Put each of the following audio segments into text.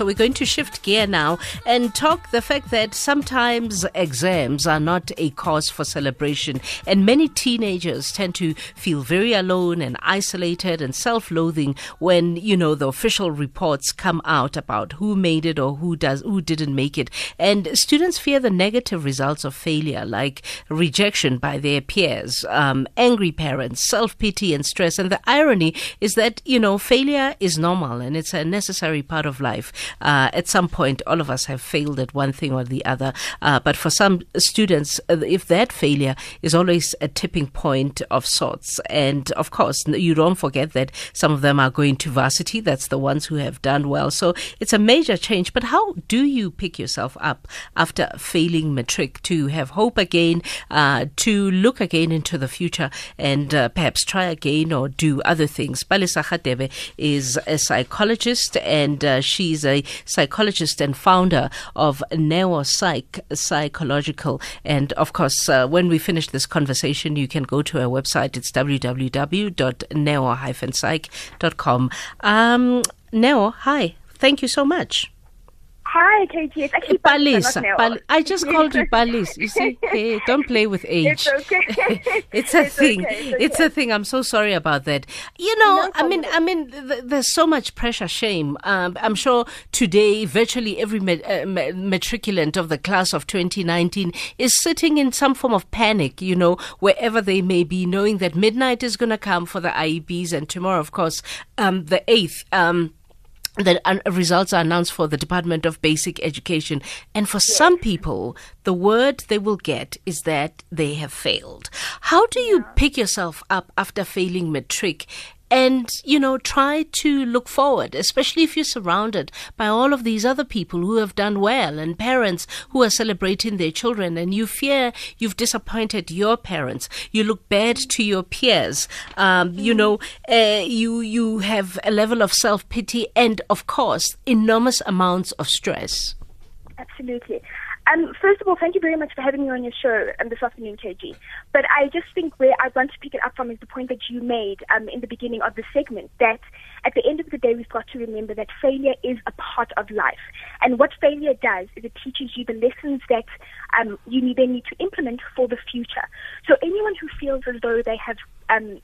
So we're going to shift gear now and talk the fact that sometimes exams are not a cause for celebration and many teenagers tend to feel very alone and isolated and self-loathing when, you know, the official reports come out about who made it or who does who didn't make it. And students fear the negative results of failure like rejection by their peers, um, angry parents, self-pity and stress. And the irony is that, you know, failure is normal and it's a necessary part of life uh, at some point, all of us have failed at one thing or the other. Uh, but for some students, uh, if that failure is always a tipping point of sorts, and of course, you don't forget that some of them are going to varsity. That's the ones who have done well. So it's a major change. But how do you pick yourself up after failing matric to have hope again, uh, to look again into the future, and uh, perhaps try again or do other things? Palesa Radebe is a psychologist, and uh, she's a psychologist and founder of Neo Psych Psychological. And of course, uh, when we finish this conversation, you can go to our website. It's www.neo-psych.com. Um, Neo, hi. Thank you so much. Hi, KG. It's actually Palesa. Pal- I just called you Palis. You see, hey, don't play with age. It's okay. it's a It's thing. okay, it's It's a thing. I'm so sorry about that. You know, No I mean. I mean, th- there's so much pressure, shame. Um, I'm sure today, virtually every ma- uh, ma- matriculant of the class of 2019 is sitting in some form of panic. You know, wherever they may be, knowing that midnight is going to come for the IEBs, and tomorrow, of course, um, the eighth. Um, the results are announced for the Department of Basic Education. And for some people, the word they will get is that they have failed. How do you pick yourself up after failing matric? And, you know, try to look forward, especially if you're surrounded by all of these other people who have done well and parents who are celebrating their children and you fear you've disappointed your parents. You look bad to your peers. Um, You know, uh, you, you have a level of self pity and, of course, enormous amounts of stress. Absolutely. Um, first of all, thank you very much for having me on your show um, this afternoon, KG. But I just think where I want to pick it up from is the point that you made um, in the beginning of the segment that at the end of the day, we've got to remember that failure is a part of life. And what failure does is it teaches you the lessons that um, you then need to implement for the future. So anyone who feels as though they have um,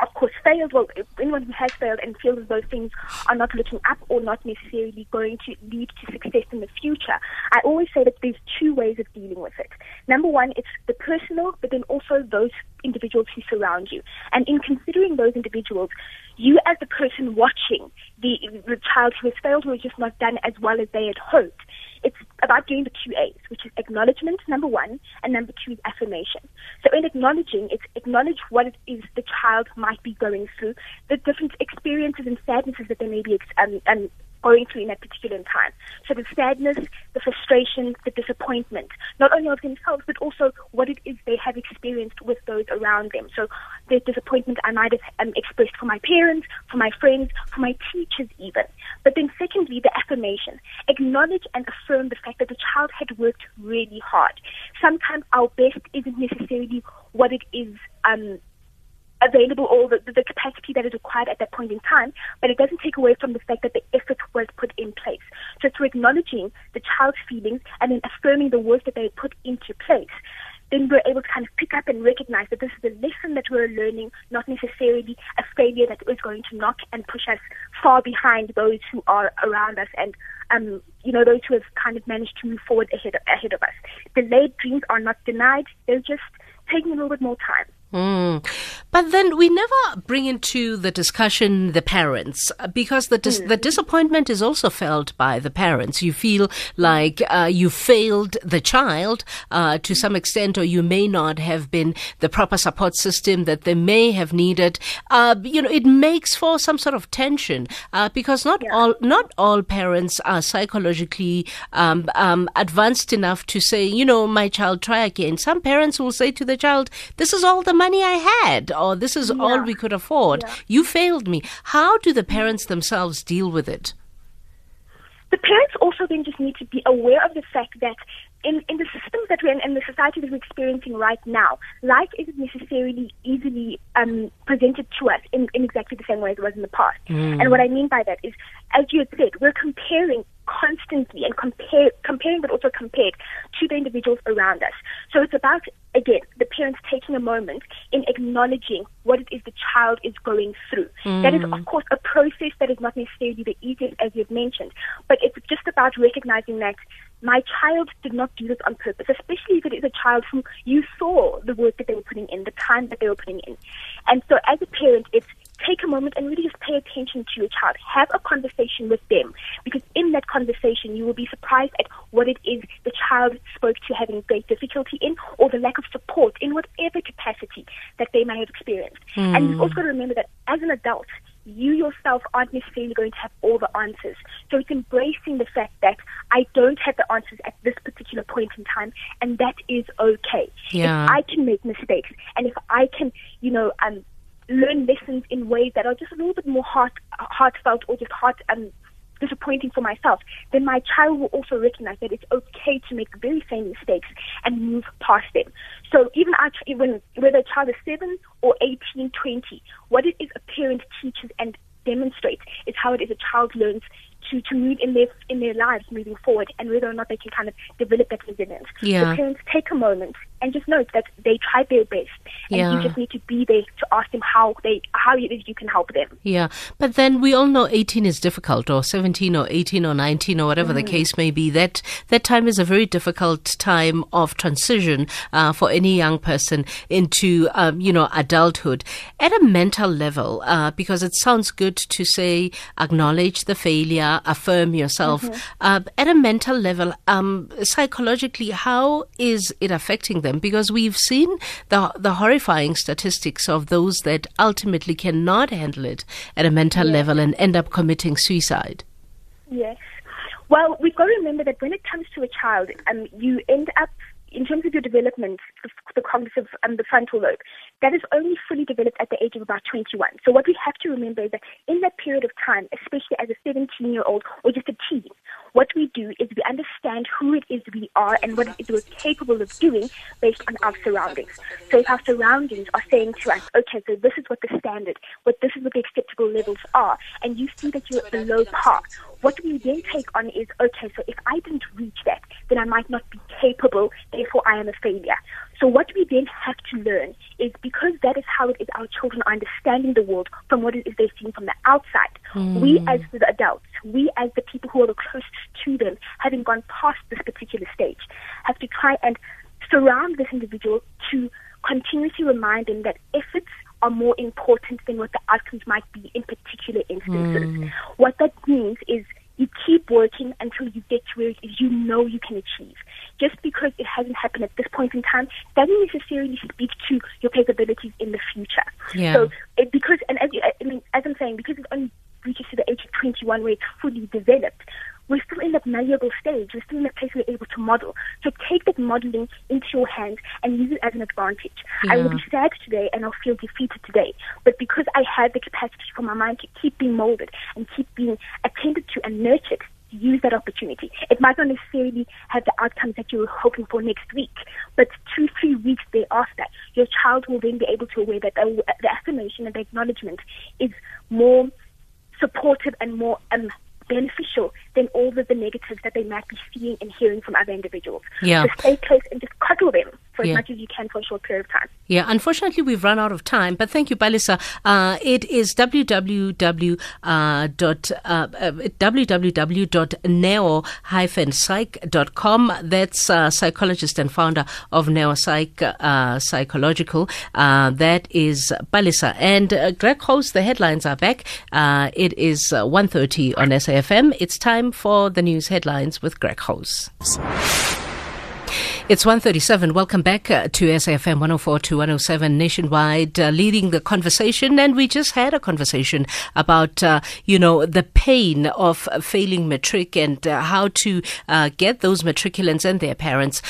of course, failed, well, anyone who has failed and feels as though things are not looking up or not necessarily going to lead to success in the future, I always say that there's two ways of dealing with it. Number one, it's the personal, but then also those individuals who surround you. And in considering those individuals, you as the person watching the, the child who has failed, has just not done as well as they had hoped, it's about doing the two A's, which is acknowledgement, number one, and number two is affirmation. So in acknowledging, it's acknowledge what it is the child might be going through, the different experiences and sadnesses that they may be um, um, going through in that particular time. So the sadness, the frustration, the disappointment, not only of themselves, but also what it is they have experienced with those around them. So the disappointment I might have um, expressed for my parents, for my friends, for my teachers even. But then secondly, the affirmation. Acknowledge and affirm the fact that the child had worked really hard. Sometimes our best isn't necessarily what it is um, available or the, the capacity that is required at that point in time, but it doesn't take away from the fact that the effort was put in place. So through acknowledging the child's feelings and then affirming the work that they put into place, then we're able to kind of pick up and recognize that this is a lesson that we're learning, not necessarily a failure that is going to knock and push us far behind those who are around us and um, you know, those who have kind of managed to move forward ahead ahead of us. Delayed dreams are not denied; they're just taking a little bit more time. Mm. But then we never bring into the discussion the parents uh, because the dis- the disappointment is also felt by the parents. You feel like uh, you failed the child uh, to some extent, or you may not have been the proper support system that they may have needed. Uh, you know, it makes for some sort of tension uh, because not all not all parents are psychologically um, um, advanced enough to say, you know, my child, try again. Some parents will say to the child, "This is all the money I had," or "This is all we could afford. Yeah. You failed me." How do the parents themselves deal with it? the parents also then just need to be aware of the fact that in, in the systems that we're in, in the society that we're experiencing right now, life isn't necessarily easily um, presented to us in, in exactly the same way as it was in the past. And what I mean by that is, as you had said, we're comparing constantly and compare, comparing but also compared to the individuals around us. So it's about, again, the parents taking a moment in acknowledging what it is the child is going through. Mm. That is, of course, a process that is not necessarily the easiest, as you've mentioned, but it's just about recognizing that my child did not do this on purpose, especially if it is a child who you saw the work that they were putting in, the time that they were putting in. And so as a parent, it's take a moment and really just pay attention to your child. Have a conversation with them because in that conversation you will be surprised at what it is the child spoke to having great difficulty in or the lack of support in whatever capacity that they may have experienced. Mm. And you've also got to remember that as an adult, you yourself aren't necessarily going to have all the answers. So it's embracing the fact that I don't have the answers at this particular point in time, and that is okay. Yeah. If I can make mistakes, and if I can, you know, um, learn lessons in ways that are just a little bit more heart heartfelt or just heart um, disappointing for myself, then my child will also recognize that it's okay to make the very same mistakes and move past them. So even when, whether a child is 7 or 18, 20, what it is a parent teaches and demonstrates is how it is a child learns to, to move in their in their lives moving forward and whether or not they can kind of develop that resilience. Yeah. The parents take a moment and just note that they tried their best and yeah. you just need to be there to ask them how they how you, you can help them. Yeah. But then we all know 18 is difficult or 17 or 18 or 19 or whatever mm. the case may be. That that time is a very difficult time of transition uh, for any young person into um, you know adulthood at a mental level uh, because it sounds good to say acknowledge the failure, affirm yourself. Mm-hmm. Uh, at a mental level, um, psychologically, how is it affecting them? Them because we've seen the the horrifying statistics of those that ultimately cannot handle it at a mental level and end up committing suicide. Yes. Well, we've got to remember that when it comes to a child, um, you end up in terms of your development, the, the cognitive and um, the frontal lobe, that is only fully developed at the age of about 21. So what we have to remember is that in that period of time, especially as a 17 year old or just a teen, what we do is we understand who it is we are and what it is we're capable of doing based on our surroundings. So if our surroundings are saying to us, okay, so this is what the standard, what this is what the acceptable levels are, and you see that you're below par, what we then take on is, okay, so if I didn't reach that, then I might not be capable, therefore I am a failure. So what we then have to learn is because that is how it is our children are understanding the world from what it is they're seeing from the outside. Mm. We as the adults, we as the people who are the closest to them, having gone past this particular stage, have to try and surround this individual to continuously remind them that efforts are more important than what the outcomes might be in particular instances. Mm. What that means is you keep working until you get to where you know you can achieve. Just because it hasn't happened at this point in time doesn't necessarily speak to your capabilities in the future. Yeah. So it, because and as you, I mean as I'm saying because it only reaches to the age of 21 where it's fully developed, we're still in that malleable stage. We're still in that place where we're able to model. So take that modeling into your hands and use it as an advantage. Yeah. I will be sad today and I'll feel defeated today. But because I had the capacity for my mind to keep being molded and keep being attended to and nurtured, use that opportunity. It might not necessarily have the outcomes that you were hoping for next week, but two, three weeks thereafter, your child will then be able to aware that the, the affirmation and the acknowledgement is more supportive and more um, beneficial than all of the negatives that they might be seeing and hearing from other individuals. Yeah. So stay close and just cuddle them for yeah. as much as you can for a short period of time. Yeah, unfortunately, we've run out of time, but thank you, Palesa. Uh, it is www. Uh, dot, uh, www.neo-psych.com. That's uh, psychologist and founder of Neo-Psych uh, Psychological. Uh, that is Palesa. And uh, Greg hosts the headlines are back. Uh, it is uh, 1.30 on SAFM. It's time for the news headlines with Greg Host. It's 137. Welcome back uh, to SAFM 104 to 107 nationwide, uh, leading the conversation. And we just had a conversation about, uh, you know, the pain of failing matric and uh, how to uh, get those matriculants and their parents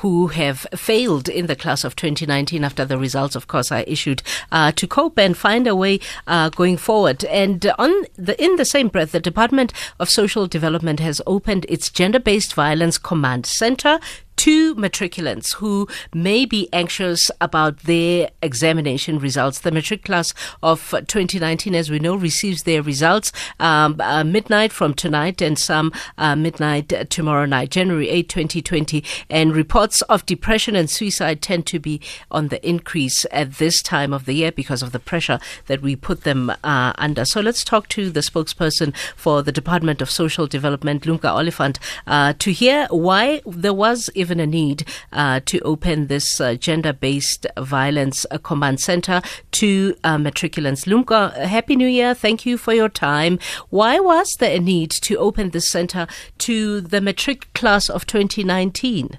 who have failed in the class of 2019 after the results, of course, are issued to cope and find a way going forward. And on the, in the same breath, the Department of Social Development has opened its gender-based violence command center to matriculants who may be anxious about their examination results. The matric class of 2019, as we know, receives their results um, uh, midnight from tonight and some uh, midnight tomorrow night, January 8, 2020. And reports of depression and suicide tend to be on the increase at this time of the year because of the pressure that we put them uh, under. So let's talk to the spokesperson for the Department of Social Development, Lumka Oliphant, uh, to hear why there was even a need uh, to open this uh, gender based violence uh, command center to uh, matriculants. Lumka, Happy New Year. Thank you for your time. Why was there a need to open this center to the matric class of 2019?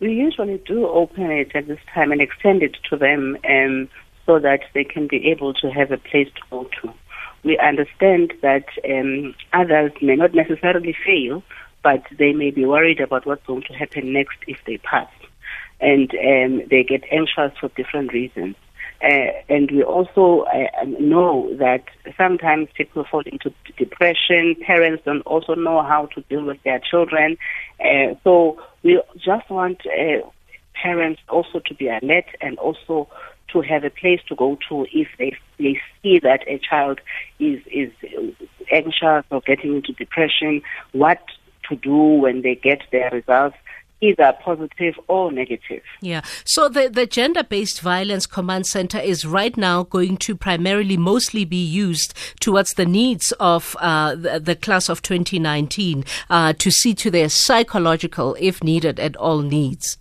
We usually do open it at this time and extend it to them um, so that they can be able to have a place to go to. We understand that um, others may not necessarily fail, but they may be worried about what's going to happen next if they pass. And um, they get anxious for different reasons. Uh, and we also uh, know that sometimes people fall into depression. Parents don't also know how to deal with their children. Uh, so we just want uh, parents also to be alert and also to have a place to go to if they they see that a child is is anxious or getting into depression. What to do when they get their results either positive or negative. Yeah. So the, the gender based violence command center is right now going to primarily mostly be used towards the needs of uh, the, the, class of 2019 uh, to see to their psychological, if needed at all, needs.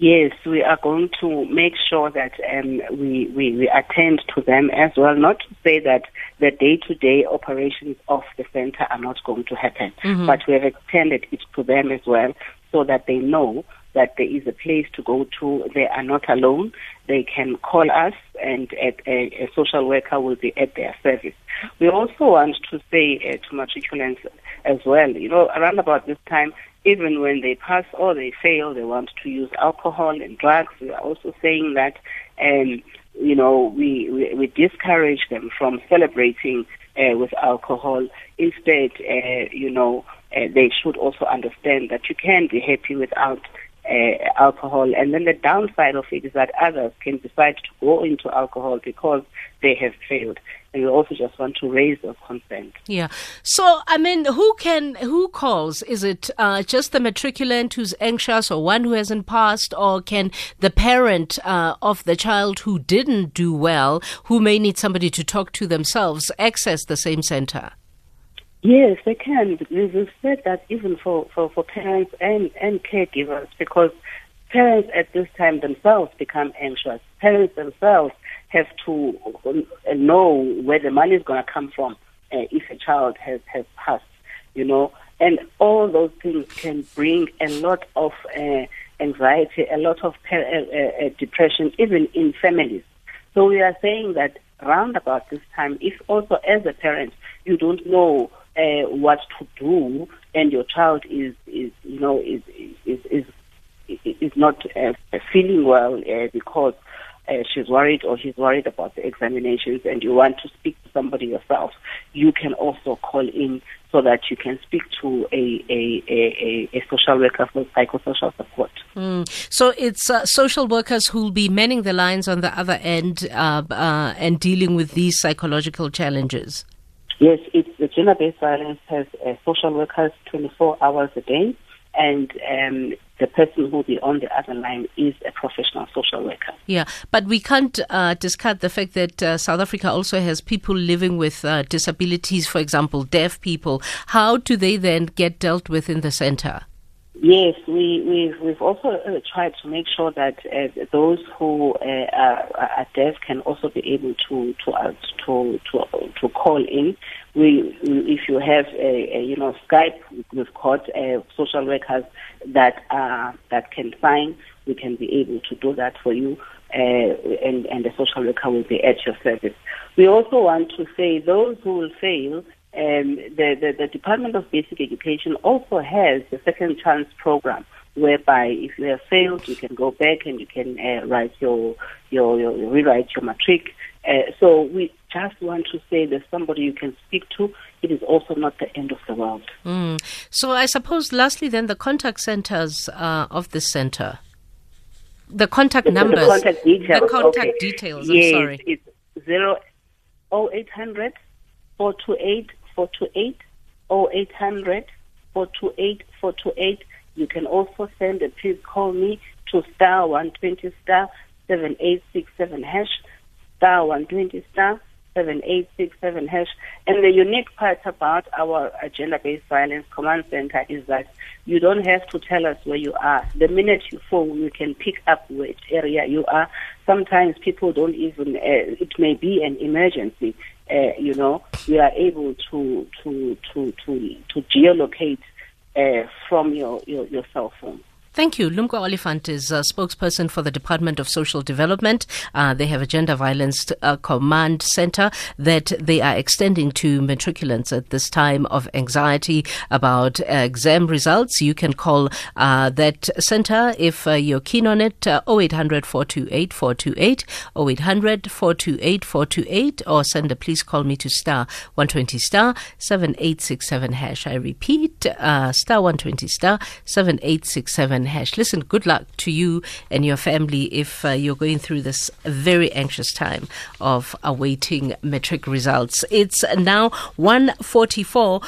Yes, we are going to make sure that um, we, we, we attend to them as well. Not to say that the day-to-day operations of the center are not going to happen, mm-hmm. but we have extended it to them as well so that they know that there is a place to go to. They are not alone. They can call us, and a, a social worker will be at their service. We also want to say uh, to matriculants as well, you know, around about this time, even when they pass or they fail, they want to use alcohol and drugs. We are also saying that, um, you know, we, we, we discourage them from celebrating uh, with alcohol. Instead, uh, you know, uh, they should also understand that you can be happy without uh, alcohol. And then the downside of it is that others can decide to go into alcohol because they have failed. And we also just want to raise those concerns. Yeah. So, I mean, who can, who calls? Is it uh, just the matriculant who's anxious or one who hasn't passed? Or can the parent uh, of the child who didn't do well, who may need somebody to talk to themselves, access the same center? Yes, they can. We've said that even for, for, for parents and, and caregivers, because parents at this time themselves become anxious. Parents themselves have to know where the money is going to come from uh, if a child has, has passed, you know. And all those things can bring a lot of uh, anxiety, a lot of uh, uh, depression, even in families. So we are saying that round about this time, if also as a parent you don't know uh, what to do, and your child is is you know is is is is not uh, feeling well uh, because uh, she's worried or he's worried about the examinations and you want to speak to somebody yourself, you can also call in so that you can speak to a, a, a, a social worker for psychosocial support. Mm. So it's uh, social workers who will be manning the lines on the other end uh, uh and dealing with these psychological challenges. Yes, it's the gender-based violence has uh, social workers 24 hours a day, and um, the person who be on the other line is a professional social worker. Yeah, but we can't uh, discard the fact that uh, South Africa also has people living with uh, disabilities, for example, deaf people. How do they then get dealt with in the center? Yes, we, we've, we've also uh, tried to make sure that uh, those who uh, are, deaf can also be able to to uh, to, to to call in. We, if you have a, a you know Skype, we've got uh, social workers that uh, that can sign. We can be able to do that for you, and and the social worker will be at your service. We also want to say those who will fail um, the, the, the Department of Basic Education also has the Second Chance program, whereby if you have failed, you can go back and you can uh, write your, your, your, rewrite your matric. Uh, so we just want to say there's somebody you can speak to, it is also not the end of the world. Mm. So I suppose, lastly, then the contact centers uh, of the center, the contact The- the numbers, contact details, the contact okay. details. I'm yes, sorry. it's zero oh eight hundred four two eight four two eight oh eight hundred four two eight four two eight. You can also send a please call me to star one twenty star seven eight six seven hash star one twenty star seven eight six seven hash. And the unique part about our gender based violence command center is that you don't have to tell us where you are. The minute you phone, we can pick up which area you are. Sometimes people don't even. Uh, it may be an emergency. Uh, you know, we are able to to to to to geolocate uh, from your, your your cell phone. Thank you. Lumka Oliphant is a spokesperson for the Department of Social Development. Uh, they have a gender violence uh, command center that they are extending to matriculants at this time of anxiety about uh, exam results. You can call uh, that center if uh, you're keen on it, uh, 0800 428 428, 0800 428 428, or send a please call me to star 120 star 7867 hash. I repeat, uh, star 120 star 7867 hash. Listen, good luck to you and your family if uh, you're going through this very anxious time of awaiting matric results. It's now 144.